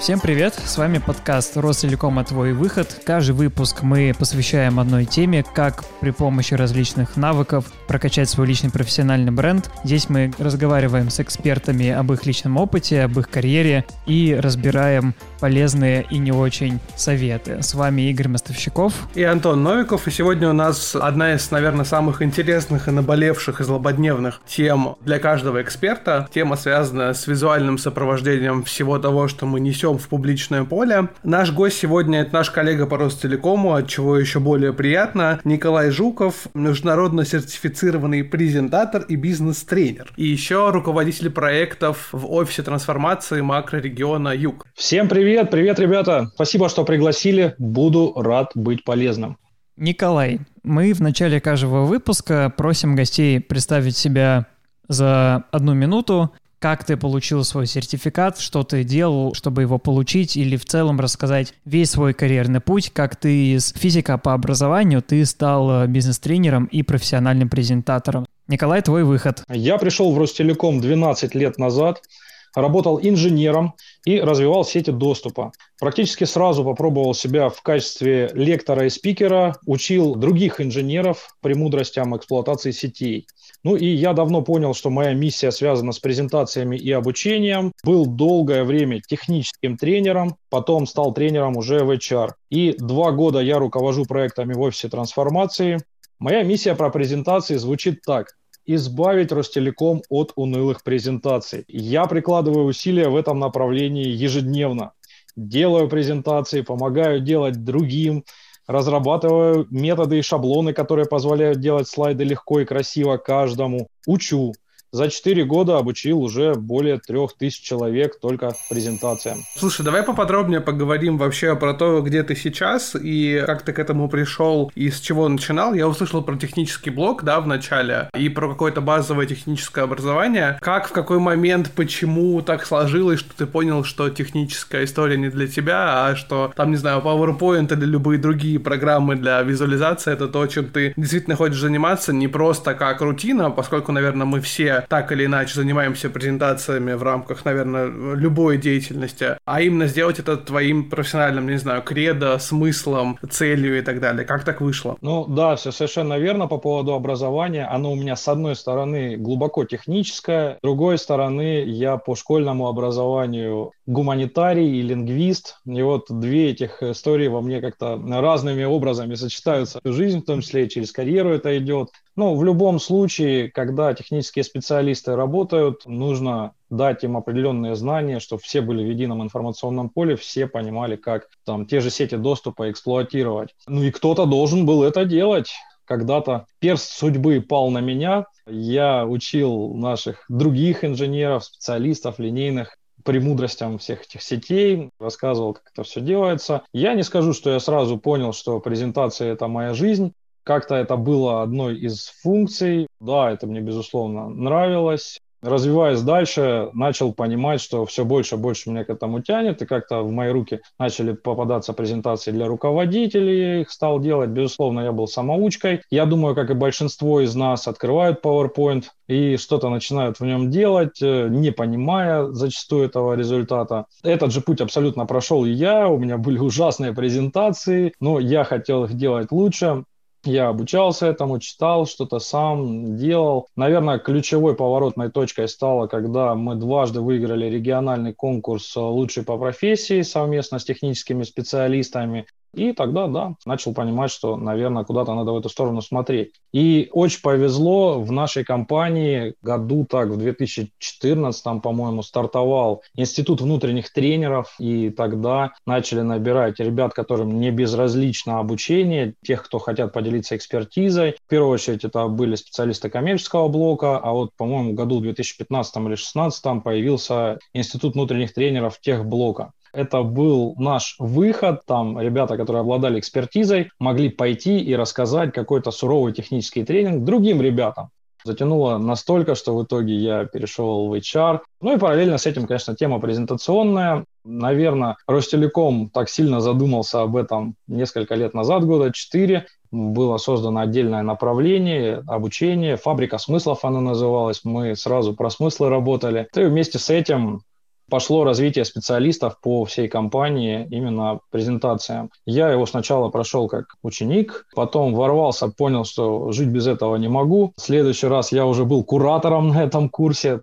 Всем привет, с вами подкаст Ростелекома «Твой выход». Каждый выпуск мы посвящаем одной теме, как при помощи различных навыков прокачать свой личный профессиональный бренд. Здесь мы разговариваем с экспертами об их личном опыте, об их карьере и разбираем полезные и не очень советы. С вами Игорь Мостовщиков. И Антон Новиков. И сегодня у нас одна из, наверное, самых интересных и наболевших и злободневных тем для каждого эксперта. Тема, связанная с визуальным сопровождением всего того, что мы несем несем в публичное поле. Наш гость сегодня это наш коллега по Ростелекому, от чего еще более приятно, Николай Жуков, международно сертифицированный презентатор и бизнес-тренер. И еще руководитель проектов в офисе трансформации макрорегиона Юг. Всем привет, привет, ребята. Спасибо, что пригласили. Буду рад быть полезным. Николай, мы в начале каждого выпуска просим гостей представить себя за одну минуту как ты получил свой сертификат, что ты делал, чтобы его получить, или в целом рассказать весь свой карьерный путь, как ты из физика по образованию, ты стал э, бизнес-тренером и профессиональным презентатором. Николай, твой выход. Я пришел в Ростелеком 12 лет назад, работал инженером и развивал сети доступа. Практически сразу попробовал себя в качестве лектора и спикера, учил других инженеров премудростям эксплуатации сетей. Ну и я давно понял, что моя миссия связана с презентациями и обучением. Был долгое время техническим тренером, потом стал тренером уже в HR. И два года я руковожу проектами в офисе трансформации. Моя миссия про презентации звучит так избавить Ростелеком от унылых презентаций. Я прикладываю усилия в этом направлении ежедневно. Делаю презентации, помогаю делать другим, разрабатываю методы и шаблоны, которые позволяют делать слайды легко и красиво каждому, учу, за 4 года обучил уже более 3000 человек только презентациям. Слушай, давай поподробнее поговорим вообще про то, где ты сейчас и как ты к этому пришел и с чего начинал. Я услышал про технический блок, да, в начале, и про какое-то базовое техническое образование. Как, в какой момент, почему так сложилось, что ты понял, что техническая история не для тебя, а что там, не знаю, PowerPoint или любые другие программы для визуализации — это то, чем ты действительно хочешь заниматься, не просто как рутина, поскольку, наверное, мы все так или иначе занимаемся презентациями в рамках, наверное, любой деятельности, а именно сделать это твоим профессиональным, не знаю, кредо, смыслом, целью и так далее. Как так вышло? Ну да, все совершенно верно по поводу образования. Оно у меня с одной стороны глубоко техническое, с другой стороны я по школьному образованию гуманитарий и лингвист. И вот две этих истории во мне как-то разными образами сочетаются жизнь, в том числе через карьеру это идет. Ну, в любом случае, когда технические специалисты работают, нужно дать им определенные знания, чтобы все были в едином информационном поле, все понимали, как там те же сети доступа эксплуатировать. Ну и кто-то должен был это делать. Когда-то перст судьбы пал на меня. Я учил наших других инженеров, специалистов, линейных премудростям всех этих сетей, рассказывал, как это все делается. Я не скажу, что я сразу понял, что презентация – это моя жизнь. Как-то это было одной из функций. Да, это мне, безусловно, нравилось. Развиваясь дальше, начал понимать, что все больше и больше меня к этому тянет, и как-то в мои руки начали попадаться презентации для руководителей, я их стал делать. Безусловно, я был самоучкой. Я думаю, как и большинство из нас, открывают PowerPoint и что-то начинают в нем делать, э, не понимая зачастую этого результата. Этот же путь абсолютно прошел и я, у меня были ужасные презентации, но я хотел их делать лучше. Я обучался этому, читал, что-то сам делал. Наверное, ключевой поворотной точкой стало, когда мы дважды выиграли региональный конкурс «Лучший по профессии» совместно с техническими специалистами. И тогда, да, начал понимать, что, наверное, куда-то надо в эту сторону смотреть. И очень повезло, в нашей компании году так, в 2014, по-моему, стартовал Институт внутренних тренеров, и тогда начали набирать ребят, которым не безразлично обучение, тех, кто хотят поделиться экспертизой. В первую очередь это были специалисты коммерческого блока, а вот, по-моему, году в 2015 или 2016 появился Институт внутренних тренеров техблока. Это был наш выход. Там ребята, которые обладали экспертизой, могли пойти и рассказать какой-то суровый технический тренинг другим ребятам. Затянуло настолько, что в итоге я перешел в HR. Ну и параллельно с этим, конечно, тема презентационная. Наверное, Ростелеком так сильно задумался об этом несколько лет назад, года четыре. Было создано отдельное направление обучения, фабрика смыслов она называлась. Мы сразу про смыслы работали. И вместе с этим пошло развитие специалистов по всей компании именно презентациям. Я его сначала прошел как ученик, потом ворвался, понял, что жить без этого не могу. В следующий раз я уже был куратором на этом курсе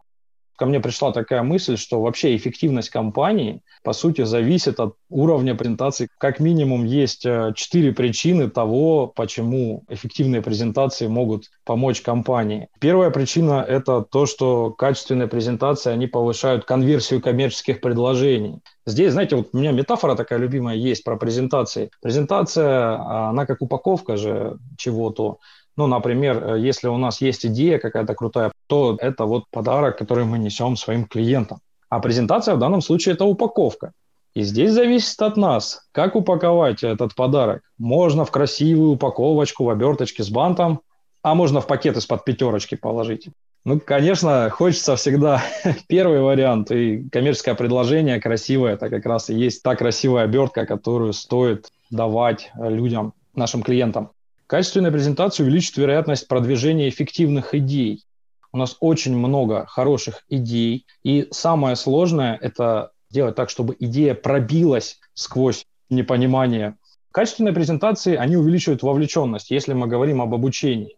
ко мне пришла такая мысль, что вообще эффективность компании, по сути, зависит от уровня презентации. Как минимум есть э, четыре причины того, почему эффективные презентации могут помочь компании. Первая причина – это то, что качественные презентации, они повышают конверсию коммерческих предложений. Здесь, знаете, вот у меня метафора такая любимая есть про презентации. Презентация, а, она как упаковка же чего-то. Ну, например, э, если у нас есть идея какая-то крутая, то это вот подарок, который мы несем своим клиентам. А презентация в данном случае это упаковка. И здесь зависит от нас, как упаковать этот подарок. Можно в красивую упаковочку, в оберточке с бантом, а можно в пакет из-под пятерочки положить. Ну, конечно, хочется всегда первый вариант. И коммерческое предложение красивое, это как раз и есть та красивая обертка, которую стоит давать людям, нашим клиентам. Качественная презентация увеличит вероятность продвижения эффективных идей. У нас очень много хороших идей, и самое сложное – это сделать так, чтобы идея пробилась сквозь непонимание. Качественные презентации, они увеличивают вовлеченность, если мы говорим об обучении.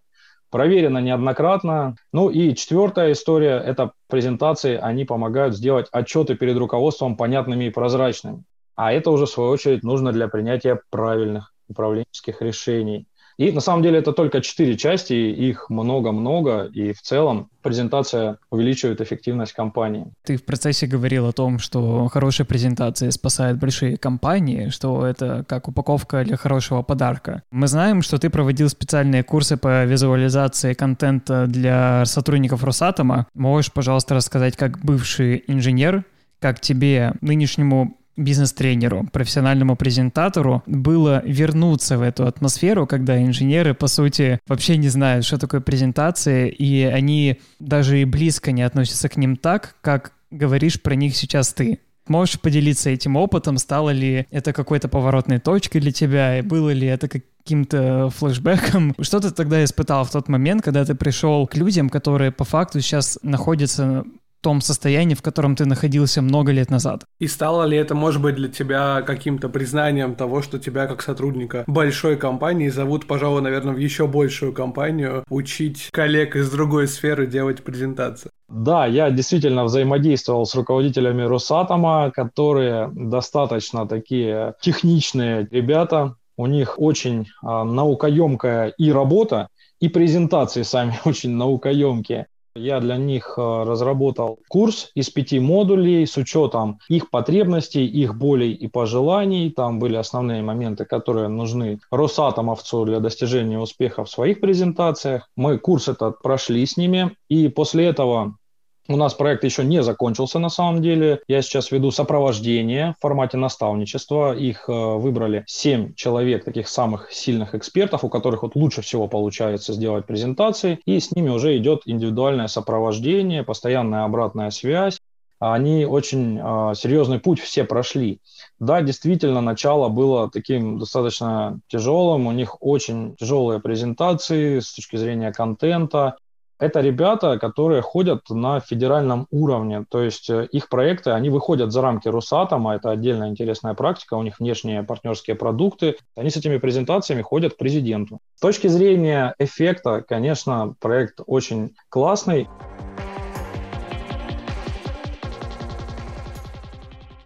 Проверено неоднократно. Ну и четвертая история – это презентации, они помогают сделать отчеты перед руководством понятными и прозрачными. А это уже, в свою очередь, нужно для принятия правильных управленческих решений. И на самом деле это только четыре части, их много-много, и в целом презентация увеличивает эффективность компании. Ты в процессе говорил о том, что хорошая презентация спасает большие компании, что это как упаковка для хорошего подарка. Мы знаем, что ты проводил специальные курсы по визуализации контента для сотрудников Росатома. Можешь, пожалуйста, рассказать, как бывший инженер, как тебе, нынешнему бизнес-тренеру, профессиональному презентатору было вернуться в эту атмосферу, когда инженеры, по сути, вообще не знают, что такое презентация, и они даже и близко не относятся к ним так, как говоришь про них сейчас ты. Можешь поделиться этим опытом? Стало ли это какой-то поворотной точкой для тебя? И было ли это каким-то флешбеком? Что ты тогда испытал в тот момент, когда ты пришел к людям, которые по факту сейчас находятся том состоянии, в котором ты находился много лет назад. И стало ли это, может быть, для тебя каким-то признанием того, что тебя как сотрудника большой компании зовут, пожалуй, наверное, в еще большую компанию учить коллег из другой сферы делать презентации? Да, я действительно взаимодействовал с руководителями Росатома, которые достаточно такие техничные ребята. У них очень а, наукоемкая и работа, и презентации сами очень наукоемкие. Я для них э, разработал курс из пяти модулей с учетом их потребностей, их болей и пожеланий. Там были основные моменты, которые нужны Росатомовцу для достижения успеха в своих презентациях. Мы курс этот прошли с ними, и после этого у нас проект еще не закончился на самом деле. Я сейчас веду сопровождение в формате наставничества. Их э, выбрали 7 человек, таких самых сильных экспертов, у которых вот лучше всего получается сделать презентации. И с ними уже идет индивидуальное сопровождение, постоянная обратная связь. Они очень э, серьезный путь все прошли. Да, действительно, начало было таким достаточно тяжелым. У них очень тяжелые презентации с точки зрения контента. Это ребята, которые ходят на федеральном уровне, то есть э, их проекты, они выходят за рамки Росатома, это отдельная интересная практика, у них внешние партнерские продукты, они с этими презентациями ходят к президенту. С точки зрения эффекта, конечно, проект очень классный.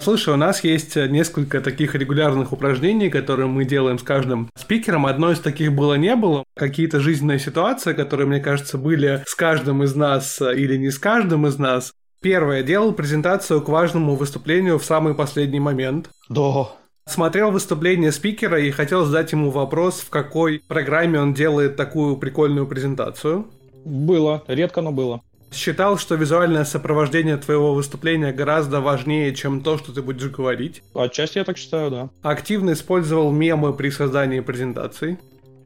Слушай, у нас есть э, несколько таких регулярных упражнений, которые мы делаем с каждым спикером. Одно из таких было не было. Какие-то жизненные ситуации, которые, мне кажется, были с каждым из нас э, или не с каждым из нас. Первое. Делал презентацию к важному выступлению в самый последний момент. Да. Смотрел выступление спикера и хотел задать ему вопрос, в какой программе он делает такую прикольную презентацию. Было. Редко, но было считал, что визуальное сопровождение твоего выступления гораздо важнее, чем то, что ты будешь говорить. Отчасти я так считаю, да. Активно использовал мемы при создании презентаций.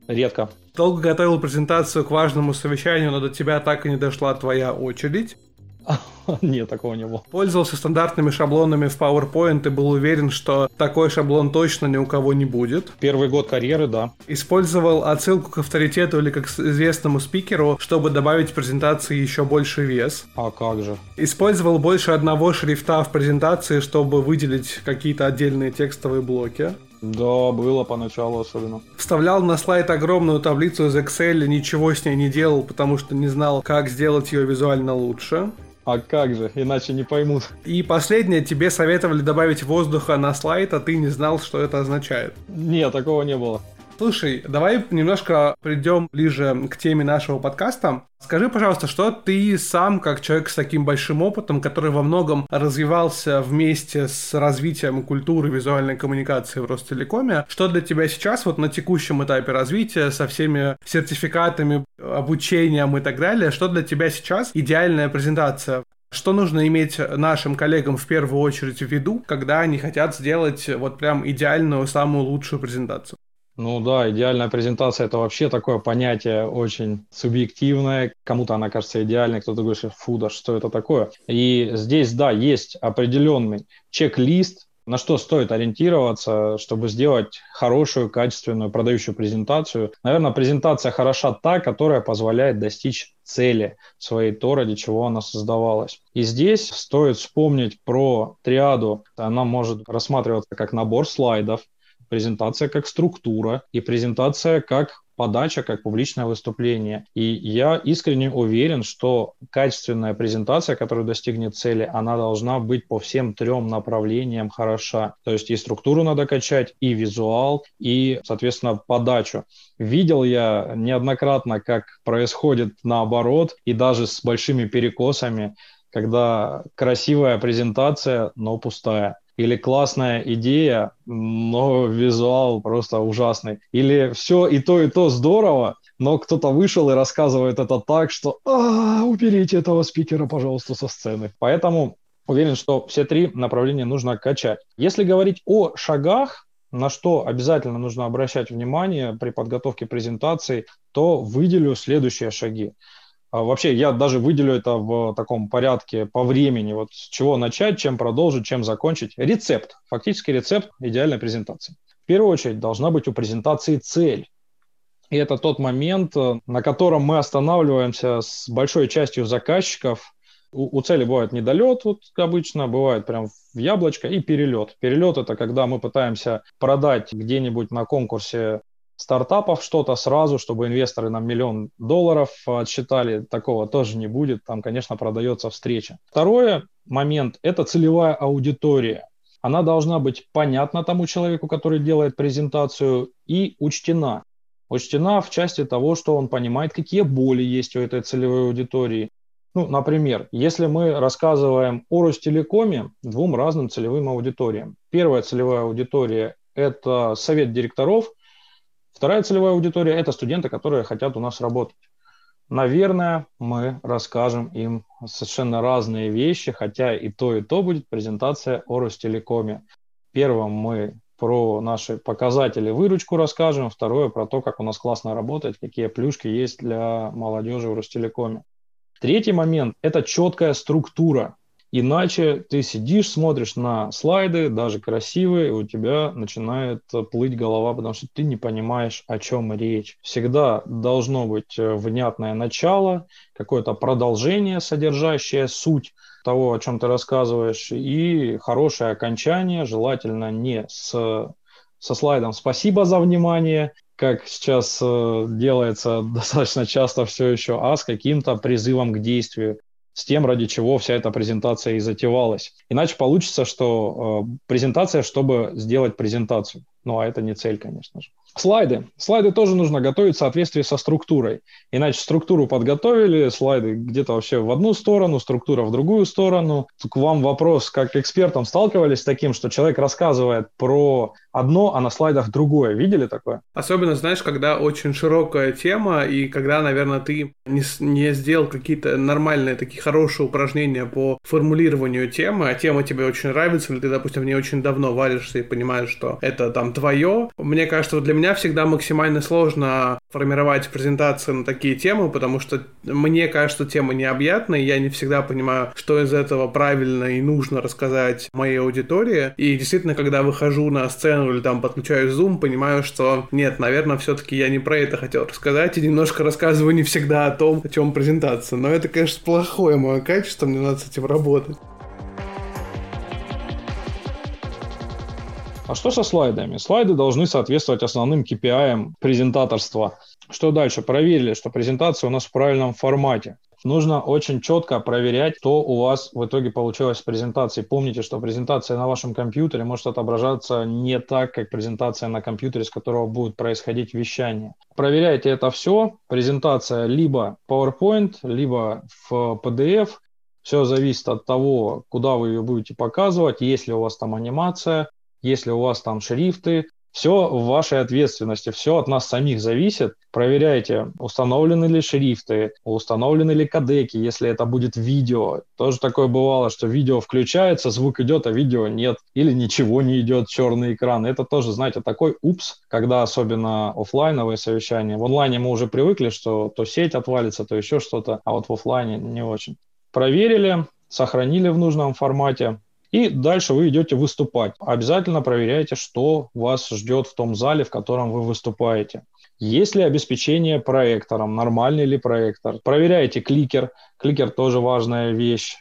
Редко. Долго готовил презентацию к важному совещанию, но до тебя так и не дошла твоя очередь. Нет, такого не было. Пользовался стандартными шаблонами в PowerPoint и был уверен, что такой шаблон точно ни у кого не будет. Первый год карьеры, да. Использовал отсылку к авторитету или к известному спикеру, чтобы добавить в презентации еще больше вес. А как же? Использовал больше одного шрифта в презентации, чтобы выделить какие-то отдельные текстовые блоки. Да, было поначалу особенно. Вставлял на слайд огромную таблицу из Excel, ничего с ней не делал, потому что не знал, как сделать ее визуально лучше. А как же, иначе не поймут. И последнее, тебе советовали добавить воздуха на слайд, а ты не знал, что это означает. Нет, такого не было. Слушай, давай немножко придем ближе к теме нашего подкаста. Скажи, пожалуйста, что ты сам, как человек с таким большим опытом, который во многом развивался вместе с развитием культуры визуальной коммуникации в Ростелекоме, что для тебя сейчас вот на текущем этапе развития со всеми сертификатами, обучением и так далее, что для тебя сейчас идеальная презентация? Что нужно иметь нашим коллегам в первую очередь в виду, когда они хотят сделать вот прям идеальную, самую лучшую презентацию? Ну да, идеальная презентация – это вообще такое понятие очень субъективное. Кому-то она кажется идеальной, кто-то говорит, фу, да что это такое. И здесь, да, есть определенный чек-лист, на что стоит ориентироваться, чтобы сделать хорошую, качественную, продающую презентацию. Наверное, презентация хороша та, которая позволяет достичь цели своей, то, ради чего она создавалась. И здесь стоит вспомнить про триаду. Она может рассматриваться как набор слайдов, презентация как структура и презентация как подача, как публичное выступление. И я искренне уверен, что качественная презентация, которая достигнет цели, она должна быть по всем трем направлениям хороша. То есть и структуру надо качать, и визуал, и, соответственно, подачу. Видел я неоднократно, как происходит наоборот, и даже с большими перекосами, когда красивая презентация, но пустая или классная идея, но визуал просто ужасный. Или все и то, и то здорово, но кто-то вышел и рассказывает это так, что а, уберите этого спикера, пожалуйста, со сцены. Поэтому уверен, что все три направления нужно качать. Если говорить о шагах, на что обязательно нужно обращать внимание при подготовке презентации, то выделю следующие шаги. А вообще, я даже выделю это в таком порядке по времени. Вот с чего начать, чем продолжить, чем закончить. Рецепт. Фактически рецепт идеальной презентации. В первую очередь должна быть у презентации цель. И это тот момент, э, на котором мы останавливаемся с большой частью заказчиков. У, у цели бывает недолет, вот обычно, бывает прям в яблочко и перелет. Перелет – это когда мы пытаемся продать где-нибудь на конкурсе стартапов что-то сразу, чтобы инвесторы нам миллион долларов отсчитали. Такого тоже не будет. Там, конечно, продается встреча. Второй момент – это целевая аудитория. Она должна быть понятна тому человеку, который делает презентацию, и учтена. Учтена в части того, что он понимает, какие боли есть у этой целевой аудитории. Ну, например, если мы рассказываем о Ростелекоме двум разным целевым аудиториям. Первая целевая аудитория – это совет директоров, Вторая целевая аудитория – это студенты, которые хотят у нас работать. Наверное, мы расскажем им совершенно разные вещи, хотя и то, и то будет презентация о Ростелекоме. Первым мы про наши показатели, выручку расскажем, второе про то, как у нас классно работает, какие плюшки есть для молодежи в Ростелекоме. Третий момент – это четкая структура. Иначе ты сидишь, смотришь на слайды, даже красивые, и у тебя начинает плыть голова, потому что ты не понимаешь, о чем речь. Всегда должно быть э, внятное начало, какое-то продолжение, содержащее суть того, о чем ты рассказываешь, и хорошее окончание, желательно не с, со слайдом «Спасибо за внимание», как сейчас э, делается достаточно часто все еще, а с каким-то призывом к действию с тем, ради чего вся эта презентация и затевалась. Иначе получится, что э, презентация, чтобы сделать презентацию. Ну, а это не цель, конечно же. Слайды. Слайды тоже нужно готовить в соответствии со структурой. Иначе структуру подготовили, слайды где-то вообще в одну сторону, структура в другую сторону. К вам вопрос, как экспертам сталкивались с таким, что человек рассказывает про одно, а на слайдах другое. Видели такое? Особенно, знаешь, когда очень широкая тема, и когда, наверное, ты не, не сделал какие-то нормальные, такие хорошие упражнения по формулированию темы, а тема тебе очень нравится, или ты, допустим, в ней очень давно варишься и понимаешь, что это там твое. Мне кажется, вот для меня всегда максимально сложно формировать презентации на такие темы, потому что мне кажется, тема необъятная, я не всегда понимаю, что из этого правильно и нужно рассказать моей аудитории. И действительно, когда выхожу на сцену или там подключаю Zoom, понимаю, что нет, наверное, все-таки я не про это хотел рассказать, и немножко рассказываю не всегда о том, о чем презентация. Но это, конечно, плохое мое качество, мне надо с этим работать. А что со слайдами? Слайды должны соответствовать основным KPI презентаторства. Что дальше? Проверили, что презентация у нас в правильном формате. Нужно очень четко проверять, что у вас в итоге получилось в презентации. Помните, что презентация на вашем компьютере может отображаться не так, как презентация на компьютере, с которого будет происходить вещание. Проверяйте это все. Презентация либо PowerPoint, либо в PDF. Все зависит от того, куда вы ее будете показывать, есть ли у вас там анимация, если у вас там шрифты, все в вашей ответственности, все от нас самих зависит. Проверяйте, установлены ли шрифты, установлены ли кодеки, если это будет видео. Тоже такое бывало, что видео включается, звук идет, а видео нет. Или ничего не идет, черный экран. Это тоже, знаете, такой упс, когда особенно офлайновые совещания. В онлайне мы уже привыкли, что то сеть отвалится, то еще что-то, а вот в офлайне не очень. Проверили, сохранили в нужном формате, и дальше вы идете выступать. Обязательно проверяйте, что вас ждет в том зале, в котором вы выступаете. Есть ли обеспечение проектором, нормальный ли проектор. Проверяйте кликер. Кликер тоже важная вещь.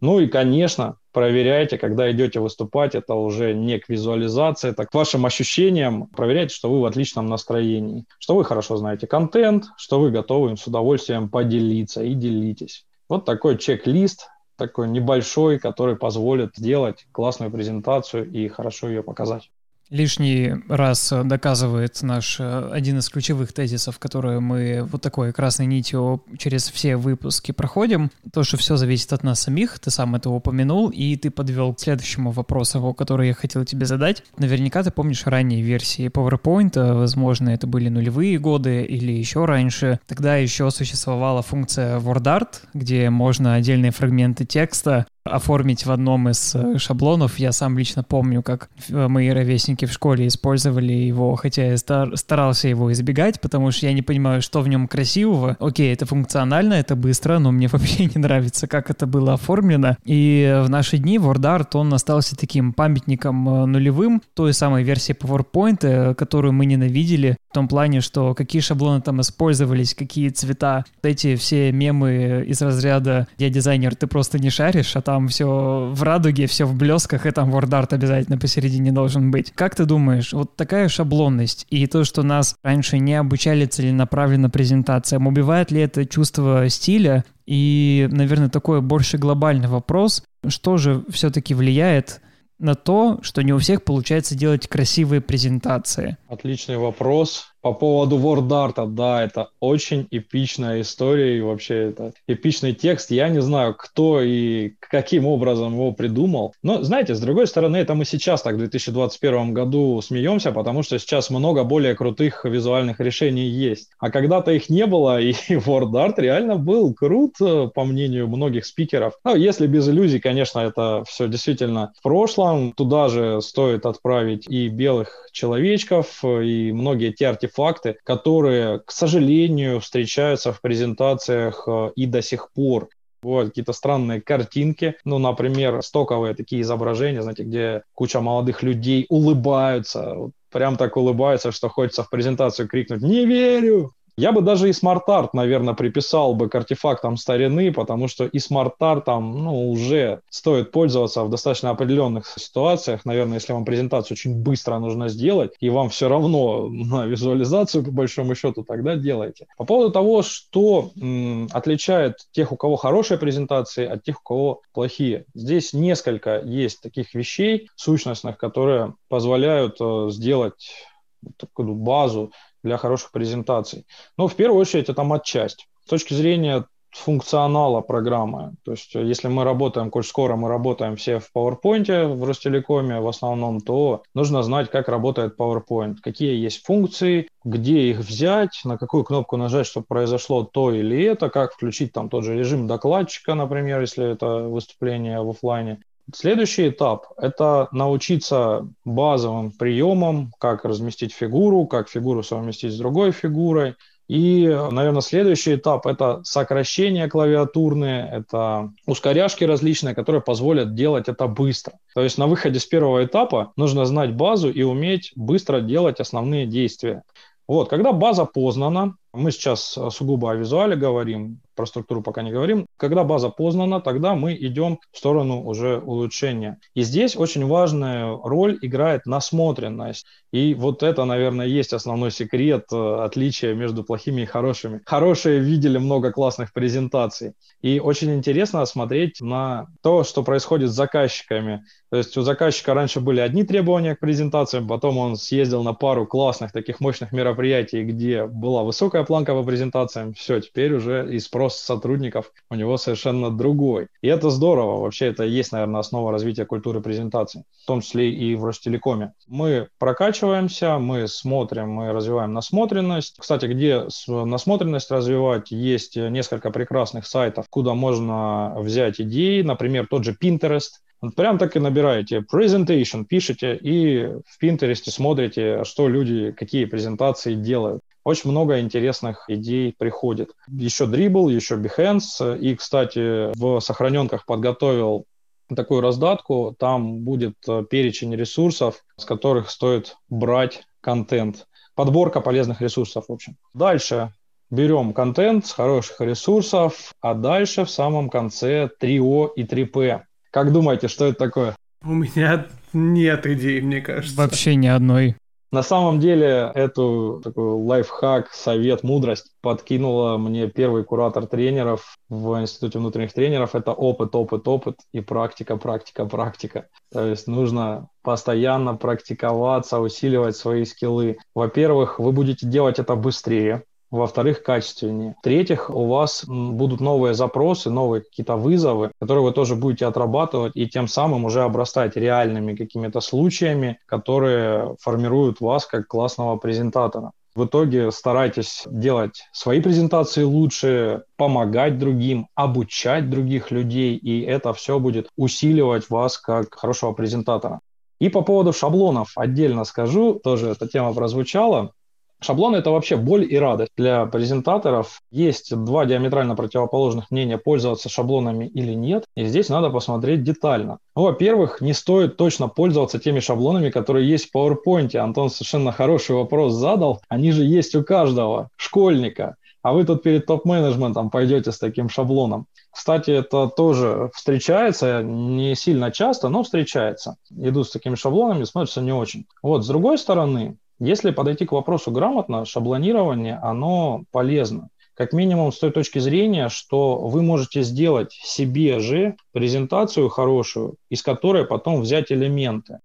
Ну и, конечно, проверяйте, когда идете выступать, это уже не к визуализации, это к вашим ощущениям. Проверяйте, что вы в отличном настроении, что вы хорошо знаете контент, что вы готовы им с удовольствием поделиться и делитесь. Вот такой чек-лист такой небольшой, который позволит сделать классную презентацию и хорошо ее показать лишний раз доказывает наш э, один из ключевых тезисов, которые мы вот такой красной нитью через все выпуски проходим. То, что все зависит от нас самих, ты сам это упомянул, и ты подвел к следующему вопросу, который я хотел тебе задать. Наверняка ты помнишь ранние версии PowerPoint, возможно, это были нулевые годы или еще раньше. Тогда еще существовала функция WordArt, где можно отдельные фрагменты текста оформить в одном из э, шаблонов. Я сам лично помню, как э, мои ровесники в школе использовали его, хотя я стар старался его избегать, потому что я не понимаю, что в нем красивого. Окей, это функционально, это быстро, но мне вообще не нравится, как это было оформлено. И в наши дни WordArt, он остался таким памятником э, нулевым той самой версии PowerPoint, которую мы ненавидели, в том плане, что какие шаблоны там использовались, какие цвета. Эти все мемы из разряда «Я дизайнер, ты просто не шаришь», а там все в радуге, все в блесках, и там WordArt обязательно посередине должен быть. Как ты думаешь, вот такая шаблонность и то, что нас раньше не обучали целенаправленно презентациям, убивает ли это чувство стиля? И, наверное, такой больше глобальный вопрос, что же все-таки влияет на то, что не у всех получается делать красивые презентации? Отличный вопрос. По поводу WordArt, да, это очень эпичная история и вообще это эпичный текст. Я не знаю, кто и каким образом его придумал. Но, знаете, с другой стороны, это мы сейчас так в 2021 году смеемся, потому что сейчас много более крутых визуальных решений есть. А когда-то их не было, и WordArt реально был крут, по мнению многих спикеров. Ну, если без иллюзий, конечно, это все действительно в прошлом. Туда же стоит отправить и белых человечков, и многие те артефакты, артефакты, которые, к сожалению, встречаются в презентациях э, и до сих пор. Бывают какие-то странные картинки, ну, например, стоковые такие изображения, знаете, где куча молодых людей улыбаются, прям так улыбаются, что хочется в презентацию крикнуть «Не верю!» Я бы даже и SmartArt, наверное, приписал бы к артефактам старины, потому что и SmartArt ом ну, уже стоит пользоваться в достаточно определенных ситуациях. Наверное, если вам презентацию очень быстро нужно сделать, и вам все равно на визуализацию, по большому счету, тогда делайте. По поводу того, что м, отличает тех, у кого хорошие презентации, от тех, у кого плохие. Здесь несколько есть таких вещей сущностных, которые позволяют э, сделать такую базу для хороших презентаций. Но в первую очередь это матчасть. С точки зрения функционала программы. То есть, если мы работаем, коль скоро мы работаем все в PowerPoint в Ростелекоме в основном, то нужно знать, как работает PowerPoint, какие есть функции, где их взять, на какую кнопку нажать, чтобы произошло то или это, как включить там тот же режим докладчика, например, если это выступление в офлайне. Следующий этап – это научиться базовым приемам, как разместить фигуру, как фигуру совместить с другой фигурой. И, наверное, следующий этап – это сокращение клавиатурные, это ускоряшки различные, которые позволят делать это быстро. То есть на выходе с первого этапа нужно знать базу и уметь быстро делать основные действия. Вот, когда база познана, мы сейчас сугубо о визуале говорим, про структуру пока не говорим. Когда база познана, тогда мы идем в сторону уже улучшения. И здесь очень важную роль играет насмотренность. И вот это, наверное, есть основной секрет э, отличия между плохими и хорошими. Хорошие видели много классных презентаций. И очень интересно смотреть на то, что происходит с заказчиками. То есть у заказчика раньше были одни требования к презентациям, потом он съездил на пару классных таких мощных мероприятий, где была высокая планка по презентациям. Все, теперь уже и спрос сотрудников у него совершенно другой. И это здорово. Вообще это есть, наверное, основа развития культуры презентации, в том числе и в Ростелекоме. Мы прокачиваемся, мы смотрим, мы развиваем насмотренность. Кстати, где насмотренность развивать, есть несколько прекрасных сайтов, куда можно взять идеи, например, тот же Pinterest, прям так и набираете presentation, пишете и в Pinterest смотрите, что люди, какие презентации делают. Очень много интересных идей приходит. Еще Dribble, еще Behance. И, кстати, в сохраненках подготовил такую раздатку. Там будет э, перечень ресурсов, с которых стоит брать контент. Подборка полезных ресурсов, в общем. Дальше берем контент с хороших ресурсов, а дальше в самом конце 3О и 3П. Как думаете, что это такое? У меня нет идей, мне кажется. Вообще ни одной. На самом деле, эту такой лайфхак, совет, мудрость подкинула мне первый куратор тренеров в Институте внутренних тренеров. Это опыт, опыт, опыт и практика, практика, практика. То есть нужно постоянно практиковаться, усиливать свои скиллы. Во-первых, вы будете делать это быстрее, во-вторых, качественнее. В-третьих, у вас будут новые запросы, новые какие-то вызовы, которые вы тоже будете отрабатывать и тем самым уже обрастать реальными какими-то случаями, которые формируют вас как классного презентатора. В итоге старайтесь делать свои презентации лучше, помогать другим, обучать других людей, и это все будет усиливать вас как хорошего презентатора. И по поводу шаблонов отдельно скажу, тоже эта тема прозвучала. Шаблон – это вообще боль и радость для презентаторов. Есть два диаметрально противоположных мнения, пользоваться шаблонами или нет. И здесь надо посмотреть детально. Во-первых, не стоит точно пользоваться теми шаблонами, которые есть в PowerPoint. Антон совершенно хороший вопрос задал. Они же есть у каждого школьника. А вы тут перед топ-менеджментом пойдете с таким шаблоном. Кстати, это тоже встречается, не сильно часто, но встречается. Идут с такими шаблонами, смотрится не очень. Вот, с другой стороны, если подойти к вопросу грамотно, шаблонирование, оно полезно. Как минимум с той точки зрения, что вы можете сделать себе же презентацию хорошую, из которой потом взять элементы.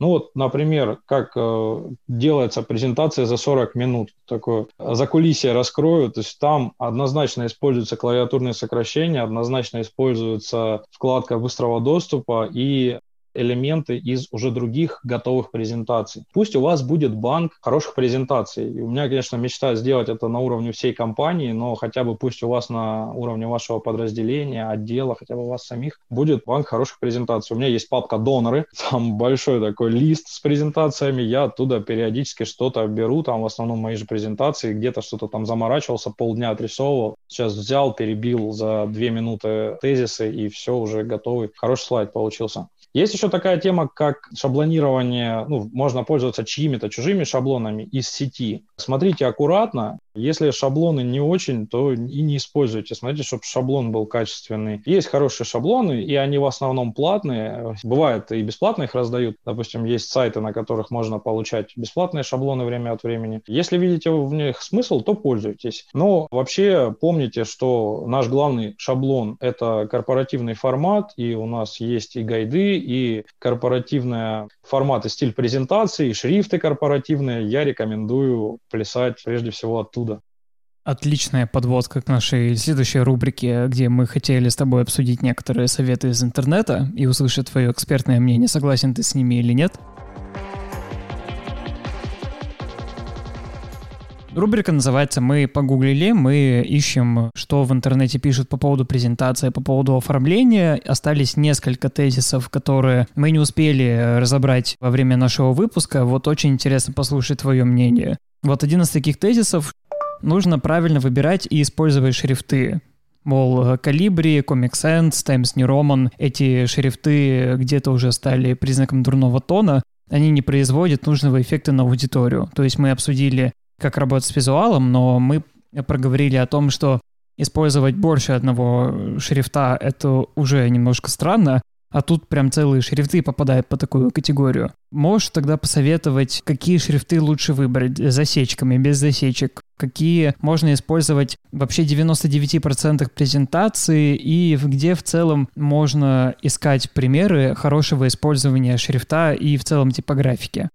Ну вот, например, как э, делается презентация за 40 минут. Такое за кулисье раскрою. То есть там однозначно используются клавиатурные сокращения, однозначно используется вкладка быстрого доступа и элементы из уже других готовых презентаций. Пусть у вас будет банк хороших презентаций. И у меня, конечно, мечта сделать это на уровне всей компании, но хотя бы пусть у вас на уровне вашего подразделения, отдела, хотя бы у вас самих будет банк хороших презентаций. У меня есть папка «Доноры», там большой такой лист с презентациями, я оттуда периодически что-то беру, там в основном мои же презентации, где-то что-то там заморачивался, полдня отрисовывал, сейчас взял, перебил за две минуты тезисы и все, уже готовый. Хороший слайд получился. Есть еще такая тема, как шаблонирование, ну, можно пользоваться чьими-то чужими шаблонами из сети. Смотрите аккуратно, если шаблоны не очень, то и не используйте. Смотрите, чтобы шаблон был качественный. Есть хорошие шаблоны, и они в основном платные. Бывает и бесплатно их раздают. Допустим, есть сайты, на которых можно получать бесплатные шаблоны время от времени. Если видите в них смысл, то пользуйтесь. Но вообще помните, что наш главный шаблон – это корпоративный формат, и у нас есть и гайды, и корпоративная формат и стиль презентации, и шрифты корпоративные. Я рекомендую плясать прежде всего оттуда. Отличная подводка к нашей следующей рубрике, где мы хотели с тобой обсудить некоторые советы из интернета и услышать твое экспертное мнение, согласен ты с ними или нет. Рубрика называется «Мы погуглили», мы ищем, что в интернете пишут по поводу презентации, по поводу оформления. Остались несколько тезисов, которые мы не успели разобрать во время нашего выпуска. Вот очень интересно послушать твое мнение. Вот один из таких тезисов нужно правильно выбирать и использовать шрифты. Мол, Калибри, Comic Sans, Times New Roman, эти шрифты где-то уже стали признаком дурного тона, они не производят нужного эффекта на аудиторию. То есть мы обсудили, как работать с визуалом, но мы проговорили о том, что использовать больше одного шрифта — это уже немножко странно, а тут прям целые шрифты попадают по такую категорию. Можешь тогда посоветовать, какие шрифты лучше выбрать с засечками, без засечек? Какие можно использовать вообще 99% презентации и где в целом можно искать примеры хорошего использования шрифта и в целом типографики?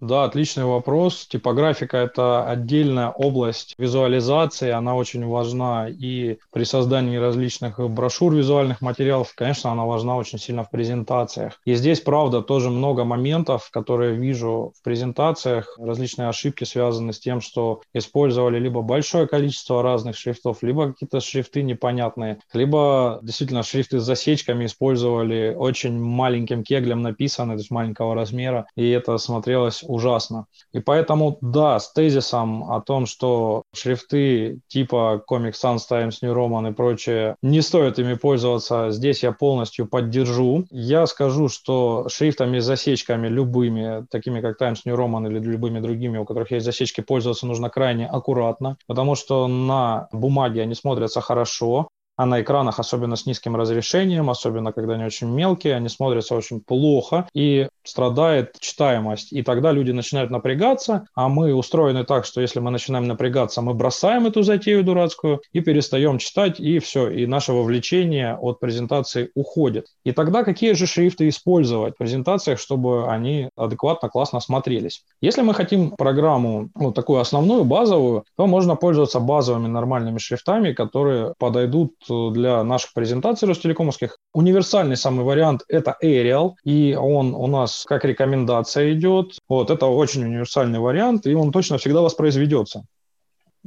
Да, отличный вопрос. Типографика – это отдельная область визуализации, она очень важна и при создании различных брошюр, визуальных материалов, конечно, она важна очень сильно в презентациях. И здесь, правда, тоже много моментов, которые вижу в презентациях, различные ошибки связаны с тем, что использовали либо большое количество разных шрифтов, либо какие-то шрифты непонятные, либо действительно шрифты с засечками использовали очень маленьким кеглем написаны, то есть маленького размера, и это смотрелось ужасно. И поэтому, да, с тезисом о том, что шрифты типа Comic Sans, Times New Roman и прочее, не стоит ими пользоваться, здесь я полностью поддержу. Я скажу, что шрифтами с засечками любыми, такими как Times New Roman или любыми другими, у которых есть засечки, пользоваться нужно крайне аккуратно, потому что на бумаге они смотрятся хорошо, а на экранах, особенно с низким разрешением, особенно когда они очень мелкие, они смотрятся очень плохо и страдает читаемость. И тогда люди начинают напрягаться, а мы устроены так, что если мы начинаем напрягаться, мы бросаем эту затею дурацкую и перестаем читать, и все, и наше вовлечение от презентации уходит. И тогда какие же шрифты использовать в презентациях, чтобы они адекватно, классно смотрелись? Если мы хотим программу, вот такую основную, базовую, то можно пользоваться базовыми нормальными шрифтами, которые подойдут для наших презентаций Ростелекомовских. Универсальный самый вариант – это Arial, и он у нас как рекомендация идет. Вот, это очень универсальный вариант, и он точно всегда воспроизведется.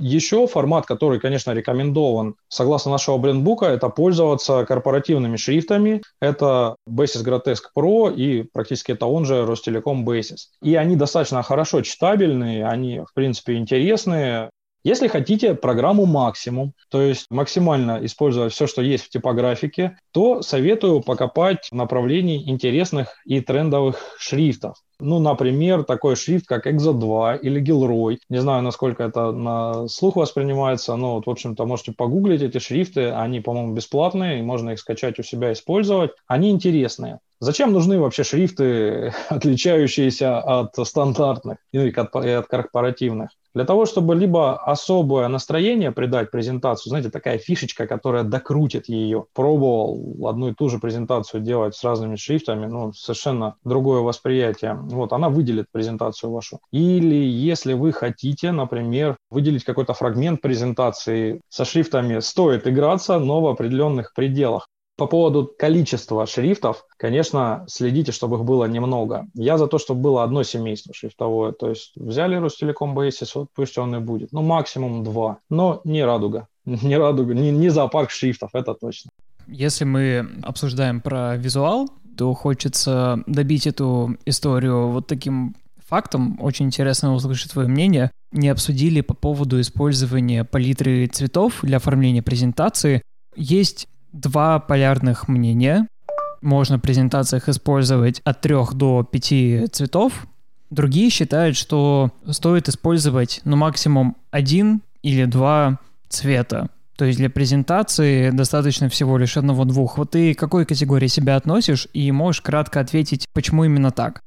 Еще формат, который, конечно, рекомендован согласно нашего брендбука, это пользоваться корпоративными шрифтами. Это Basis Grotesque Pro и практически это он же Ростелеком Basis. И они достаточно хорошо читабельные, они, в принципе, интересные. Если хотите программу максимум, то есть максимально использовать все, что есть в типографике, то советую покопать в направлении интересных и трендовых шрифтов. Ну, например, такой шрифт, как Exo 2 или Gilroy. Не знаю, насколько это на слух воспринимается, но вот, в общем-то, можете погуглить эти шрифты. Они, по-моему, бесплатные, и можно их скачать у себя использовать. Они интересные. Зачем нужны вообще шрифты, отличающиеся от стандартных и от корпоративных? Для того, чтобы либо особое настроение придать презентацию, знаете, такая фишечка, которая докрутит ее. Пробовал одну и ту же презентацию делать с разными шрифтами, ну, совершенно другое восприятие. Вот, она выделит презентацию вашу. Или если вы хотите, например, выделить какой-то фрагмент презентации со шрифтами, стоит играться, но в определенных пределах. По поводу количества шрифтов, конечно, следите, чтобы их было немного. Я за то, чтобы было одно семейство шрифтовое. То есть взяли Ростелеком Basis, вот пусть он и будет. Ну, максимум два. Но не радуга. Не радуга, не, не зоопарк шрифтов, это точно. Если мы обсуждаем про визуал, то хочется добить эту историю вот таким фактом. Очень интересно услышать твое мнение. Не обсудили по поводу использования палитры цветов для оформления презентации. Есть два полярных мнения. Можно в презентациях использовать от трех до пяти цветов. Другие считают, что стоит использовать ну, максимум один или два цвета. То есть для презентации достаточно всего лишь одного-двух. Вот ты к какой категории себя относишь и можешь кратко ответить, почему именно так?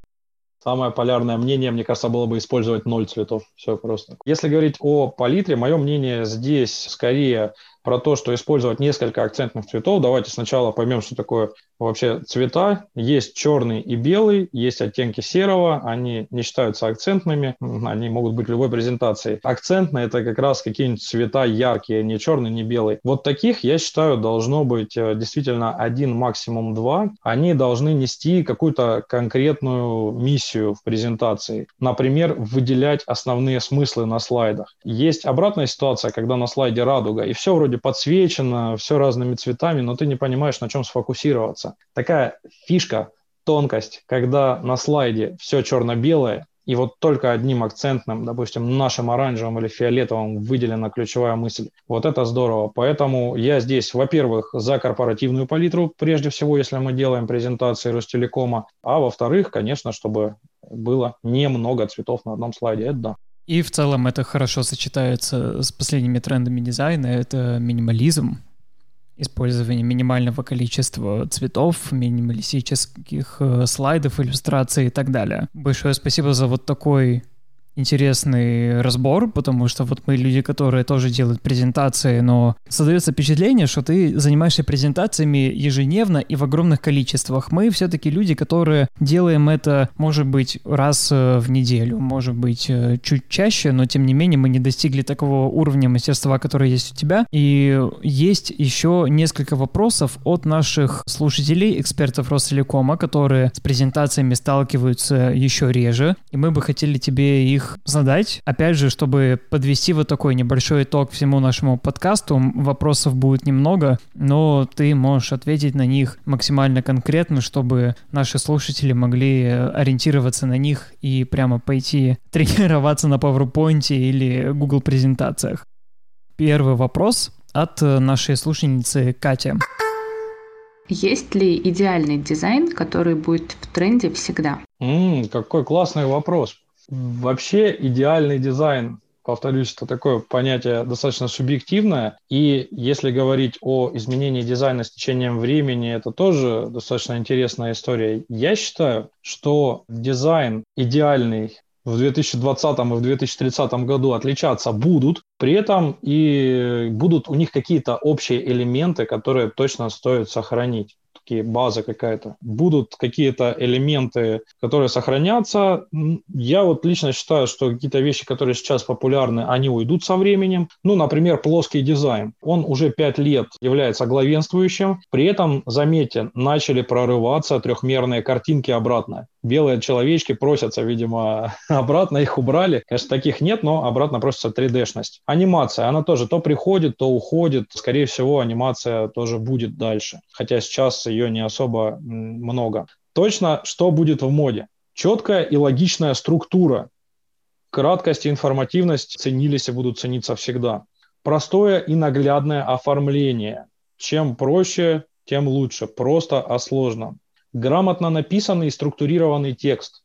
Самое полярное мнение, мне кажется, было бы использовать ноль цветов. Все просто. Если говорить о палитре, мое мнение здесь скорее про то, что использовать несколько акцентных цветов. Давайте сначала поймем, что такое вообще цвета. Есть черный и белый, есть оттенки серого, они не считаются акцентными, они могут быть любой презентации. Акцентные – это как раз какие-нибудь цвета яркие, не черный, не белый. Вот таких, я считаю, должно быть э, действительно один, максимум два. Они должны нести какую-то конкретную миссию в презентации. Например, выделять основные смыслы на слайдах. Есть обратная ситуация, когда на слайде радуга, и все вроде подсвечено, все разными цветами, но ты не понимаешь, на чем сфокусироваться. Такая фишка, тонкость, когда на слайде все черно-белое, и вот только одним акцентным, допустим, нашим оранжевым или фиолетовым выделена ключевая мысль. Вот это здорово. Поэтому я здесь, во-первых, за корпоративную палитру, прежде всего, если мы делаем презентации Ростелекома, а во-вторых, конечно, чтобы было немного цветов на одном слайде. Это да. И в целом это хорошо сочетается с последними трендами дизайна. Это минимализм, использование минимального количества цветов, минималистических э, слайдов, иллюстраций и так далее. Большое спасибо за вот такой интересный разбор, потому что вот мы люди, которые тоже делают презентации, но создается впечатление, что ты занимаешься презентациями ежедневно и в огромных количествах. Мы все-таки люди, которые делаем это, может быть, раз э, в неделю, может быть, э, чуть чаще, но тем не менее мы не достигли такого уровня мастерства, который есть у тебя. И есть еще несколько вопросов от наших слушателей, экспертов Ростелекома, которые с презентациями сталкиваются еще реже, и мы бы хотели тебе их их задать. Опять же, чтобы подвести вот такой небольшой итог всему нашему подкасту, вопросов будет немного, но ты можешь ответить на них максимально конкретно, чтобы наши слушатели могли ориентироваться на них и прямо пойти тренироваться на PowerPoint или Google презентациях. Первый вопрос от нашей слушательницы Кати. Есть ли идеальный дизайн, который будет в тренде всегда? М, какой классный вопрос. Вообще идеальный дизайн повторюсь, это такое понятие достаточно субъективное. И если говорить о изменении дизайна с течением времени, это тоже достаточно интересная история. Я считаю, что дизайн идеальный в 2020 и в 2030 году отличаться будут, при этом и будут у них какие-то общие элементы, которые точно стоит сохранить все-таки база какая-то. Будут какие-то элементы, которые сохранятся. Я вот лично считаю, что какие-то вещи, которые сейчас популярны, они уйдут со временем. Ну, например, плоский дизайн. Он уже пять лет является главенствующим. При этом, заметьте, начали прорываться трехмерные картинки обратно белые человечки просятся, видимо, обратно, их убрали. Конечно, таких нет, но обратно просится 3D-шность. Анимация, она тоже то приходит, то уходит. Скорее всего, анимация тоже будет дальше. Хотя сейчас ее не особо много. Точно, что будет в моде? Четкая и логичная структура. Краткость и информативность ценились и будут цениться всегда. Простое и наглядное оформление. Чем проще, тем лучше. Просто, а сложно. Грамотно написанный и структурированный текст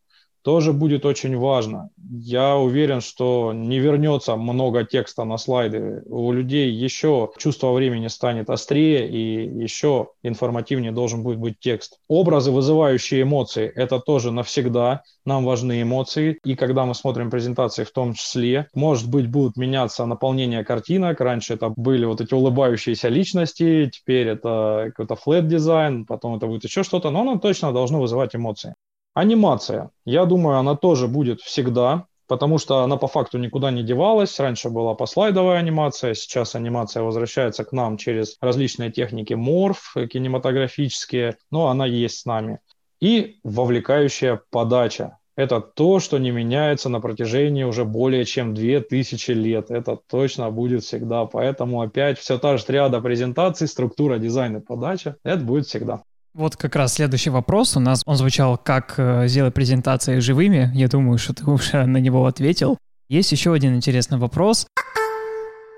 тоже будет очень важно. Я уверен, что не вернется много текста на слайды. У людей еще чувство времени станет острее и еще информативнее должен будет быть текст. Образы, вызывающие эмоции, это тоже навсегда. Нам важны эмоции. И когда мы смотрим презентации в том числе, может быть, будут меняться наполнение картинок. Раньше это были вот эти улыбающиеся личности, теперь это какой-то флэт дизайн, потом это будет еще что-то, но оно точно должно вызывать эмоции. Анимация. Я думаю, она тоже будет всегда, потому что она по факту никуда не девалась. Раньше была послайдовая анимация, сейчас анимация возвращается к нам через различные техники морф, кинематографические, но она есть с нами. И вовлекающая подача. Это то, что не меняется на протяжении уже более чем 2000 лет. Это точно будет всегда. Поэтому опять все та же триада презентаций, структура, дизайн и подача. Это будет всегда. Вот как раз следующий вопрос у нас, он звучал, как э, сделать презентации живыми. Я думаю, что ты уже на него ответил. Есть еще один интересный вопрос.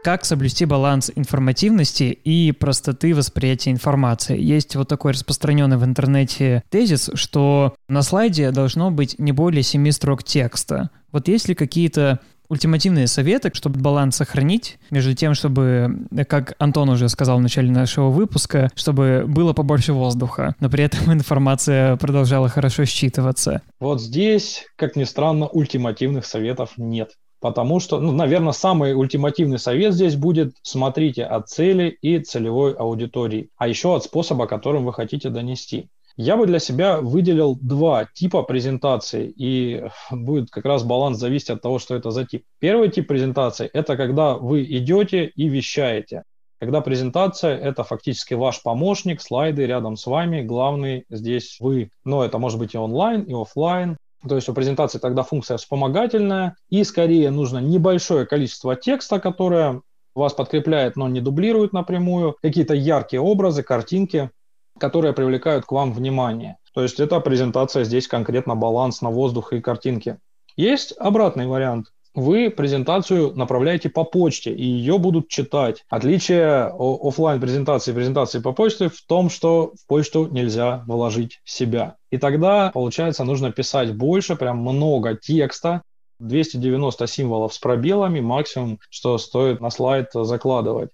Как соблюсти баланс информативности и простоты восприятия информации? Есть вот такой распространенный в интернете тезис, что на слайде должно быть не более семи строк текста. Вот есть ли какие-то ультимативные советы, чтобы баланс сохранить между тем, чтобы, как Антон уже сказал в начале нашего выпуска, чтобы было побольше воздуха, но при этом информация продолжала хорошо считываться. Вот здесь, как ни странно, ультимативных советов нет. Потому что, ну, наверное, самый ультимативный совет здесь будет смотрите от цели и целевой аудитории, а еще от способа, которым вы хотите донести. Я бы для себя выделил два типа презентаций, и будет как раз баланс зависеть от того, что это за тип. Первый тип презентации – это когда вы идете и вещаете. Когда презентация – это фактически ваш помощник, слайды рядом с вами, главный здесь вы. Но это может быть и онлайн, и офлайн. То есть у презентации тогда функция вспомогательная, и скорее нужно небольшое количество текста, которое вас подкрепляет, но не дублирует напрямую, какие-то яркие образы, картинки, которые привлекают к вам внимание. То есть это презентация здесь конкретно баланс на воздух и картинки. Есть обратный вариант. Вы презентацию направляете по почте, и ее будут читать. Отличие офлайн презентации и презентации по почте в том, что в почту нельзя вложить себя. И тогда, получается, нужно писать больше, прям много текста, 290 символов с пробелами, максимум, что стоит на слайд закладывать.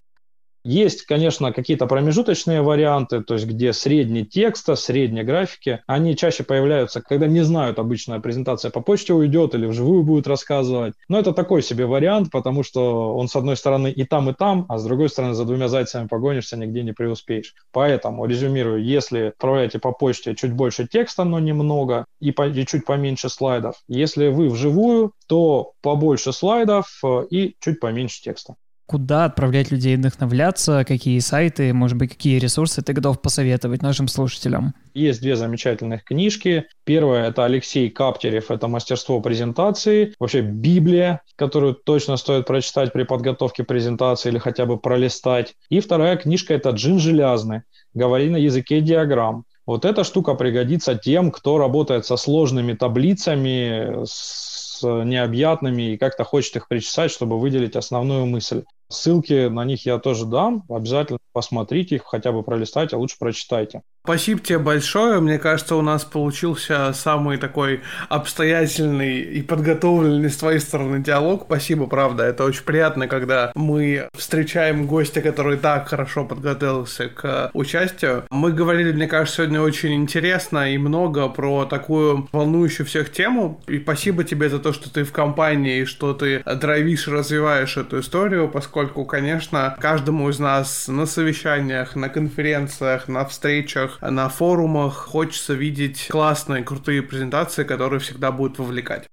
Есть, конечно, какие-то промежуточные варианты, то есть где средний текста, средние графики, они чаще появляются, когда не знают, обычная презентация по почте уйдет или вживую будет рассказывать. Но это такой себе вариант, потому что он с одной стороны и там, и там, а с другой стороны за двумя зайцами погонишься, нигде не преуспеешь. Поэтому, резюмирую, если отправляете по почте чуть больше текста, но немного, и, по, и чуть поменьше слайдов. Если вы вживую, то побольше слайдов э, и чуть поменьше текста. Куда отправлять людей вдохновляться, какие сайты, может быть, какие ресурсы ты готов посоветовать нашим слушателям? Есть две замечательных книжки. Первая – это Алексей Каптерев, это «Мастерство презентации», вообще Библия, которую точно стоит прочитать при подготовке презентации или хотя бы пролистать. И вторая книжка – это Джин Желязный «Говори на языке диаграмм». Вот эта штука пригодится тем, кто работает со сложными таблицами, с необъятными и как-то хочет их причесать, чтобы выделить основную мысль. Ссылки на них я тоже дам. Обязательно посмотрите их, хотя бы пролистайте, а лучше прочитайте. Спасибо тебе большое. Мне кажется, у нас получился самый такой обстоятельный и подготовленный с твоей стороны диалог. Спасибо, правда. Это очень приятно, когда мы встречаем гостя, который так хорошо подготовился к участию. Мы говорили, мне кажется, сегодня очень интересно и много про такую волнующую всех тему. И спасибо тебе за то, что ты в компании, что ты драйвишь развиваешь эту историю, поскольку, конечно, каждому из нас на совещаниях, на конференциях, на встречах на форумах хочется видеть классные, крутые презентации, которые всегда будут вовлекать.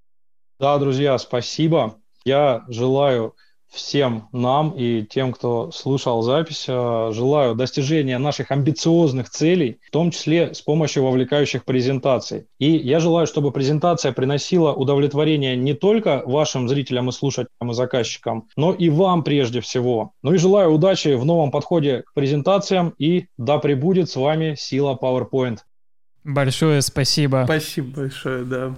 Да, друзья, спасибо. Я желаю всем нам и тем, кто слушал запись, э, желаю достижения наших амбициозных целей, в том числе с помощью вовлекающих презентаций. И я желаю, чтобы презентация приносила удовлетворение не только вашим зрителям и слушателям и заказчикам, но и вам прежде всего. Ну и желаю удачи в новом подходе к презентациям и да пребудет с вами сила PowerPoint. Большое спасибо. Спасибо большое, да.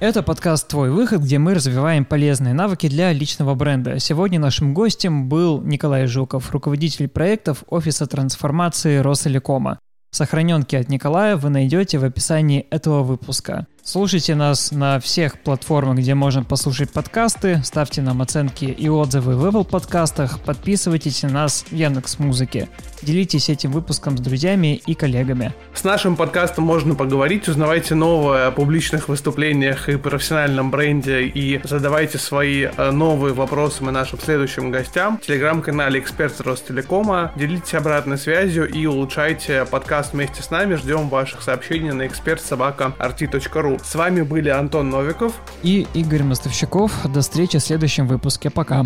Это подкаст «Твой выход», где мы развиваем полезные навыки для личного бренда. Сегодня нашим гостем был Николай Жуков, руководитель проектов Офиса трансформации Ростелекома. Сохраненки от Николая вы найдете в описании этого выпуска. Слушайте нас на всех платформах, где можно послушать подкасты, ставьте нам оценки и отзывы в Apple подкастах, подписывайтесь на нас в Яндекс Музыке. Делитесь этим выпуском с друзьями и коллегами. С нашим подкастом можно поговорить, узнавайте новое о публичных выступлениях и профессиональном бренде и задавайте свои э, новые вопросы мы нашим следующим гостям. В телеграм-канале Эксперт Ростелекома. Делитесь обратной связью и улучшайте подкаст вместе с нами. Ждем ваших сообщений на экспертсобака.rt.ru с вами были Антон Новиков и Игорь Мостовщиков. До встречи в следующем выпуске. Пока.